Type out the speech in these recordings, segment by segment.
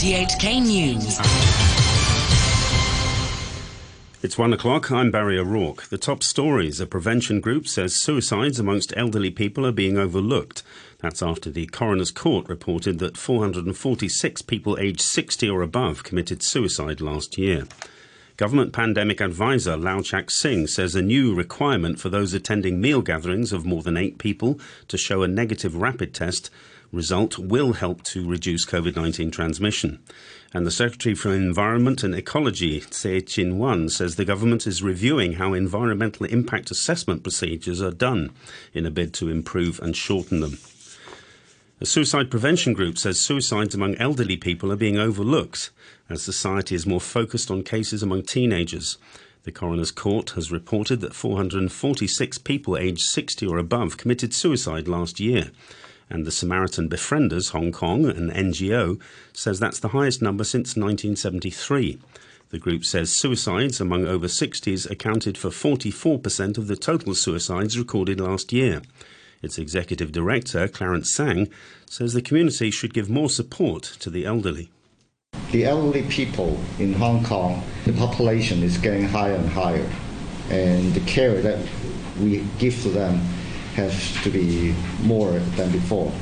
RTHK News. It's one o'clock. I'm Barry O'Rourke. The top stories. A prevention group says suicides amongst elderly people are being overlooked. That's after the coroner's court reported that 446 people aged 60 or above committed suicide last year. Government pandemic advisor Lau Chak Sing says a new requirement for those attending meal gatherings of more than eight people to show a negative rapid test result will help to reduce COVID 19 transmission. And the Secretary for Environment and Ecology, Tse Chin Wan, says the government is reviewing how environmental impact assessment procedures are done in a bid to improve and shorten them. A suicide prevention group says suicides among elderly people are being overlooked as society is more focused on cases among teenagers. The coroner's court has reported that 446 people aged 60 or above committed suicide last year. And the Samaritan Befrienders Hong Kong, an NGO, says that's the highest number since 1973. The group says suicides among over 60s accounted for 44% of the total suicides recorded last year. Its executive director, Clarence Tsang, says the community should give more support to the elderly. The elderly people in Hong Kong, the population is getting higher and higher, and the care that we give to them has to be more than before.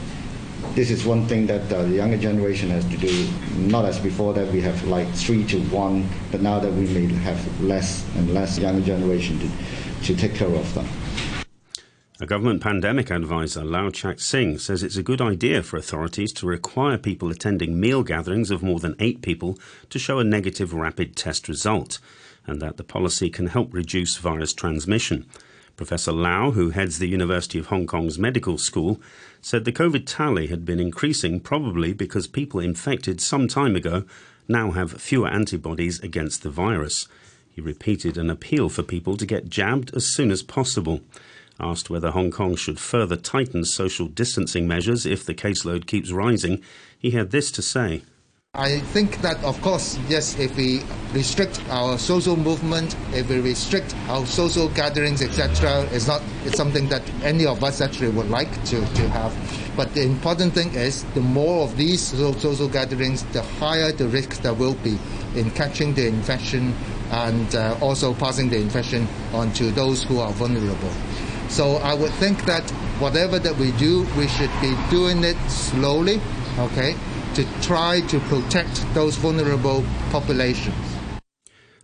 This is one thing that uh, the younger generation has to do, not as before that we have like three to one, but now that we may have less and less younger generation to, to take care of them. A government pandemic advisor, Lau Chak Sing, says it's a good idea for authorities to require people attending meal gatherings of more than eight people to show a negative rapid test result, and that the policy can help reduce virus transmission. Professor Lau, who heads the University of Hong Kong's medical school, said the COVID tally had been increasing probably because people infected some time ago now have fewer antibodies against the virus. He repeated an appeal for people to get jabbed as soon as possible. Asked whether Hong Kong should further tighten social distancing measures if the caseload keeps rising, he had this to say. I think that, of course, yes, if we restrict our social movement, if we restrict our social gatherings, etc., it's not it's something that any of us actually would like to, to have. But the important thing is the more of these social gatherings, the higher the risk there will be in catching the infection and uh, also passing the infection on to those who are vulnerable. So I would think that whatever that we do, we should be doing it slowly, okay, to try to protect those vulnerable populations.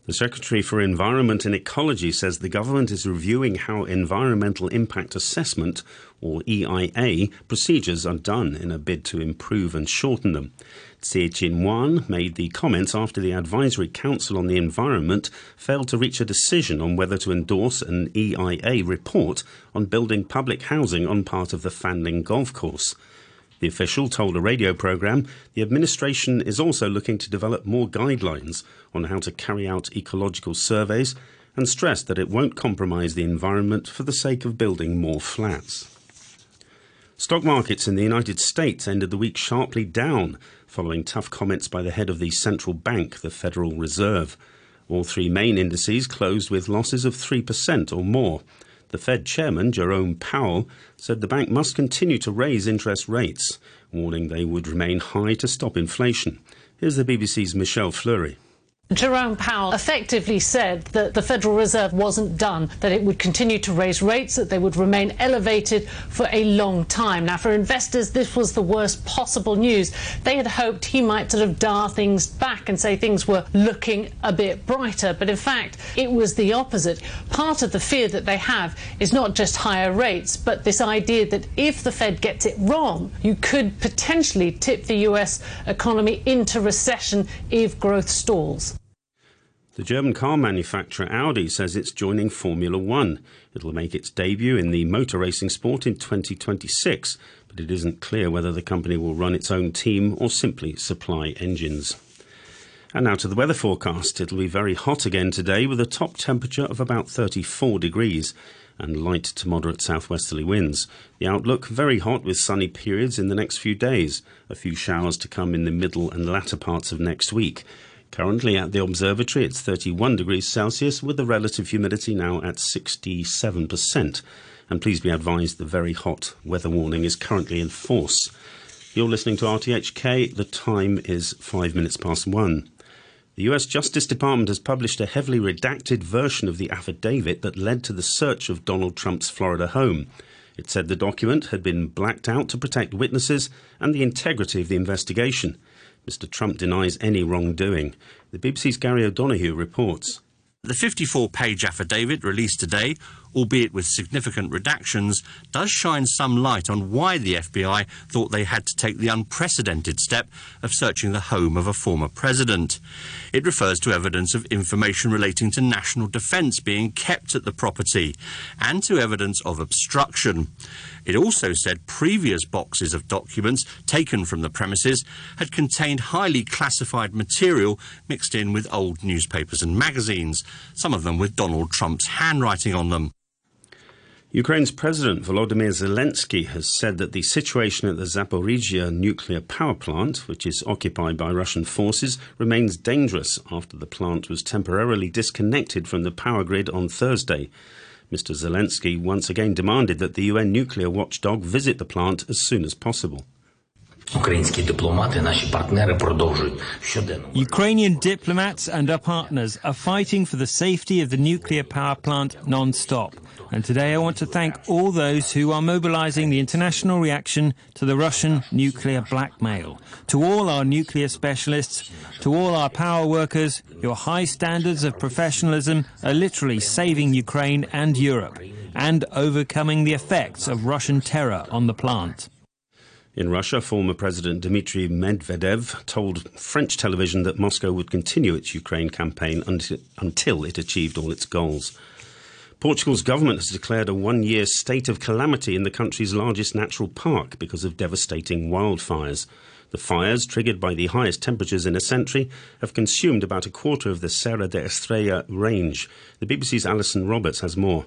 The Secretary for Environment and Ecology says the government is reviewing how environmental impact assessment, or EIA, procedures are done in a bid to improve and shorten them. Tse Chin Wan made the comments after the Advisory Council on the Environment failed to reach a decision on whether to endorse an EIA report on building public housing on part of the Fanling Golf Course. The official told a radio programme the administration is also looking to develop more guidelines on how to carry out ecological surveys and stressed that it won't compromise the environment for the sake of building more flats. Stock markets in the United States ended the week sharply down following tough comments by the head of the central bank, the Federal Reserve. All three main indices closed with losses of 3% or more. The Fed chairman, Jerome Powell, said the bank must continue to raise interest rates, warning they would remain high to stop inflation. Here's the BBC's Michelle Fleury. Jerome Powell effectively said that the Federal Reserve wasn't done, that it would continue to raise rates, that they would remain elevated for a long time. Now, for investors, this was the worst possible news. They had hoped he might sort of dial things back and say things were looking a bit brighter, but in fact, it was the opposite. Part of the fear that they have is not just higher rates, but this idea that if the Fed gets it wrong, you could potentially tip the US economy into recession if growth stalls. The German car manufacturer Audi says it's joining Formula One. It'll make its debut in the motor racing sport in 2026, but it isn't clear whether the company will run its own team or simply supply engines. And now to the weather forecast. It'll be very hot again today with a top temperature of about 34 degrees and light to moderate southwesterly winds. The outlook very hot with sunny periods in the next few days, a few showers to come in the middle and latter parts of next week. Currently at the observatory, it's 31 degrees Celsius with the relative humidity now at 67%. And please be advised the very hot weather warning is currently in force. You're listening to RTHK. The time is five minutes past one. The US Justice Department has published a heavily redacted version of the affidavit that led to the search of Donald Trump's Florida home. It said the document had been blacked out to protect witnesses and the integrity of the investigation. Mr. Trump denies any wrongdoing. The BBC's Gary O'Donoghue reports. The 54 page affidavit released today, albeit with significant redactions, does shine some light on why the FBI thought they had to take the unprecedented step of searching the home of a former president. It refers to evidence of information relating to national defence being kept at the property and to evidence of obstruction. It also said previous boxes of documents taken from the premises had contained highly classified material mixed in with old newspapers and magazines, some of them with Donald Trump's handwriting on them. Ukraine's President Volodymyr Zelensky has said that the situation at the Zaporizhia nuclear power plant, which is occupied by Russian forces, remains dangerous after the plant was temporarily disconnected from the power grid on Thursday. Mr. Zelensky once again demanded that the UN nuclear watchdog visit the plant as soon as possible. Ukrainian diplomats and our partners are fighting for the safety of the nuclear power plant non-stop. And today I want to thank all those who are mobilizing the international reaction to the Russian nuclear blackmail. To all our nuclear specialists, to all our power workers, your high standards of professionalism are literally saving Ukraine and Europe and overcoming the effects of Russian terror on the plant. In Russia, former President Dmitry Medvedev told French television that Moscow would continue its Ukraine campaign until it achieved all its goals. Portugal's government has declared a one year state of calamity in the country's largest natural park because of devastating wildfires. The fires, triggered by the highest temperatures in a century, have consumed about a quarter of the Serra da Estrela range. The BBC's Alison Roberts has more.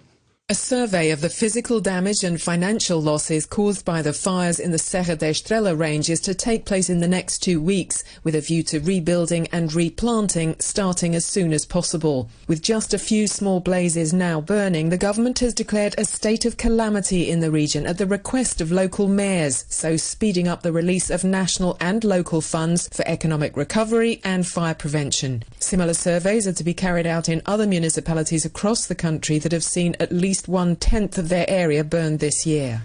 A survey of the physical damage and financial losses caused by the fires in the Serra da Estrela range is to take place in the next two weeks, with a view to rebuilding and replanting starting as soon as possible. With just a few small blazes now burning, the government has declared a state of calamity in the region at the request of local mayors, so speeding up the release of national and local funds for economic recovery and fire prevention. Similar surveys are to be carried out in other municipalities across the country that have seen at least least one tenth of their area burned this year.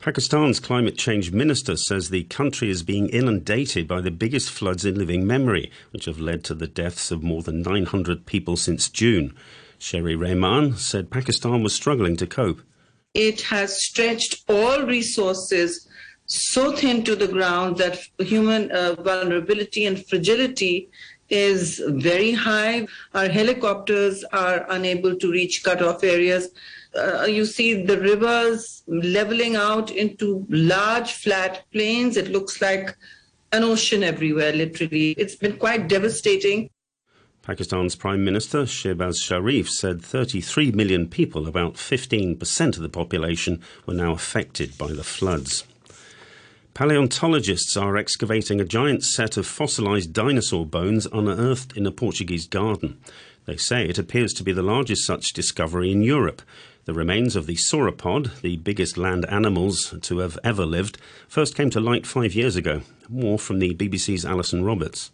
Pakistan's climate change minister says the country is being inundated by the biggest floods in living memory, which have led to the deaths of more than 900 people since June. Sherry Rehman said Pakistan was struggling to cope. It has stretched all resources so thin to the ground that human uh, vulnerability and fragility is very high. Our helicopters are unable to reach cutoff areas. Uh, you see the rivers leveling out into large flat plains. It looks like an ocean everywhere, literally. It's been quite devastating. Pakistan's Prime Minister Shehbaz Sharif said 33 million people, about 15% of the population, were now affected by the floods. Paleontologists are excavating a giant set of fossilized dinosaur bones unearthed in a Portuguese garden. They say it appears to be the largest such discovery in Europe. The remains of the sauropod, the biggest land animals to have ever lived, first came to light five years ago. More from the BBC's Alison Roberts.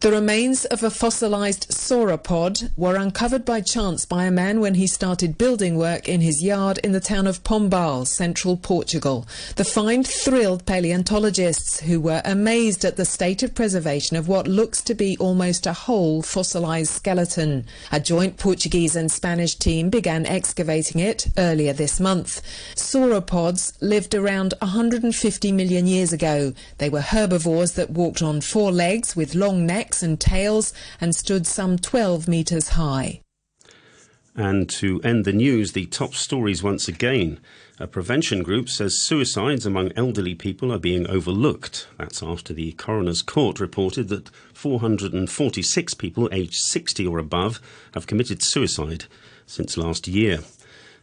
The remains of a fossilized sauropod were uncovered by chance by a man when he started building work in his yard in the town of Pombal, central Portugal. The find thrilled paleontologists who were amazed at the state of preservation of what looks to be almost a whole fossilized skeleton. A joint Portuguese and Spanish team began excavating it earlier this month. Sauropods lived around 150 million years ago. They were herbivores that walked on four legs with long necks necks and tails and stood some 12 metres high. And to end the news, the top stories once again. A prevention group says suicides among elderly people are being overlooked. That's after the coroner's court reported that 446 people aged 60 or above have committed suicide since last year.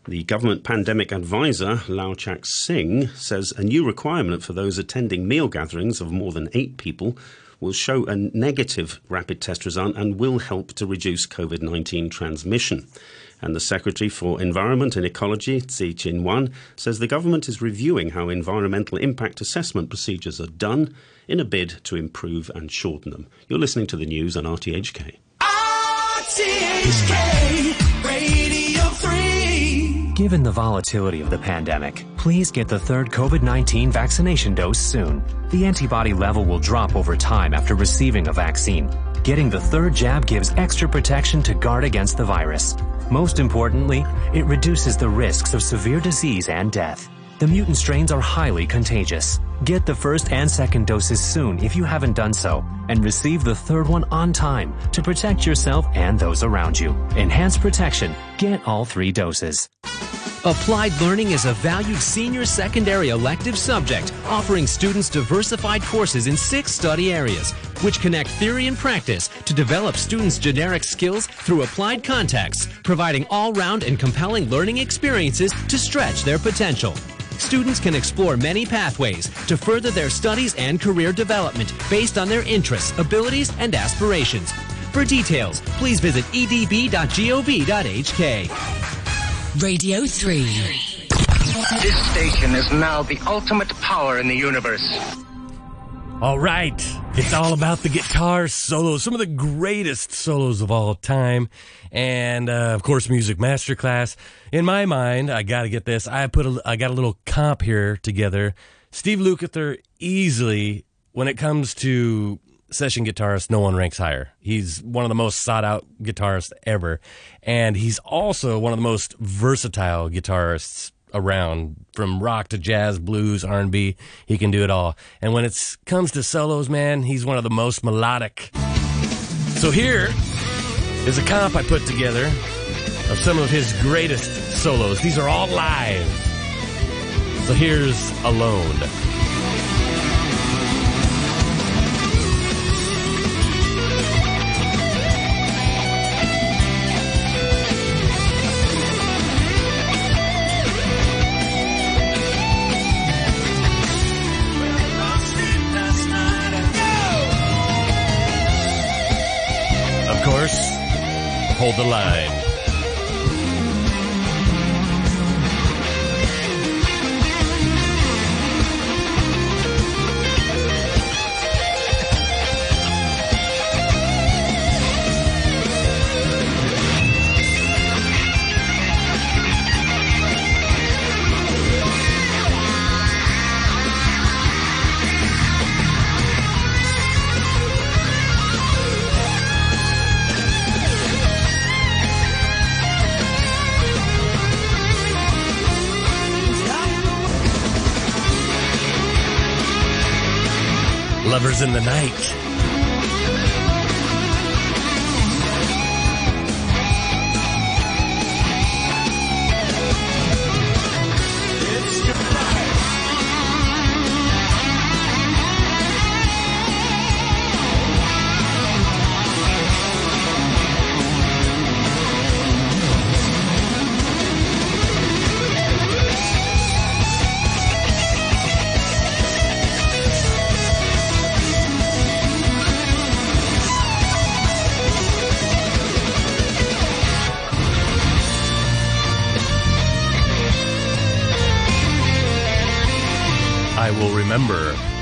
The government pandemic advisor, Lau Chak Sing, says a new requirement for those attending meal gatherings of more than eight people will show a negative rapid test result and will help to reduce COVID 19 transmission. And the Secretary for Environment and Ecology, Tse Chin-wan, says the government is reviewing how environmental impact assessment procedures are done in a bid to improve and shorten them. You're listening to the news on RTHK. RTHK Radio 3. Given the volatility of the pandemic, please get the third COVID 19 vaccination dose soon. The antibody level will drop over time after receiving a vaccine. Getting the third jab gives extra protection to guard against the virus. Most importantly, it reduces the risks of severe disease and death. The mutant strains are highly contagious. Get the first and second doses soon if you haven't done so, and receive the third one on time to protect yourself and those around you. Enhanced protection. Get all three doses. Applied Learning is a valued senior secondary elective subject, offering students diversified courses in six study areas, which connect theory and practice to develop students' generic skills through applied contexts, providing all round and compelling learning experiences to stretch their potential. Students can explore many pathways to further their studies and career development based on their interests, abilities, and aspirations. For details, please visit edb.gov.hk. Radio 3. This station is now the ultimate power in the universe. All right. It's all about the guitar solos, some of the greatest solos of all time. And, uh, of course, Music Masterclass. In my mind, I got to get this. I put a, I got a little comp here together. Steve Lukather easily, when it comes to session guitarist, no one ranks higher. He's one of the most sought out guitarists ever. And he's also one of the most versatile guitarists around from rock to jazz, blues, R&B. He can do it all. And when it comes to solos, man, he's one of the most melodic. So here is a comp I put together of some of his greatest solos. These are all live. So here's Alone. Hold the line. In the Night. Remember.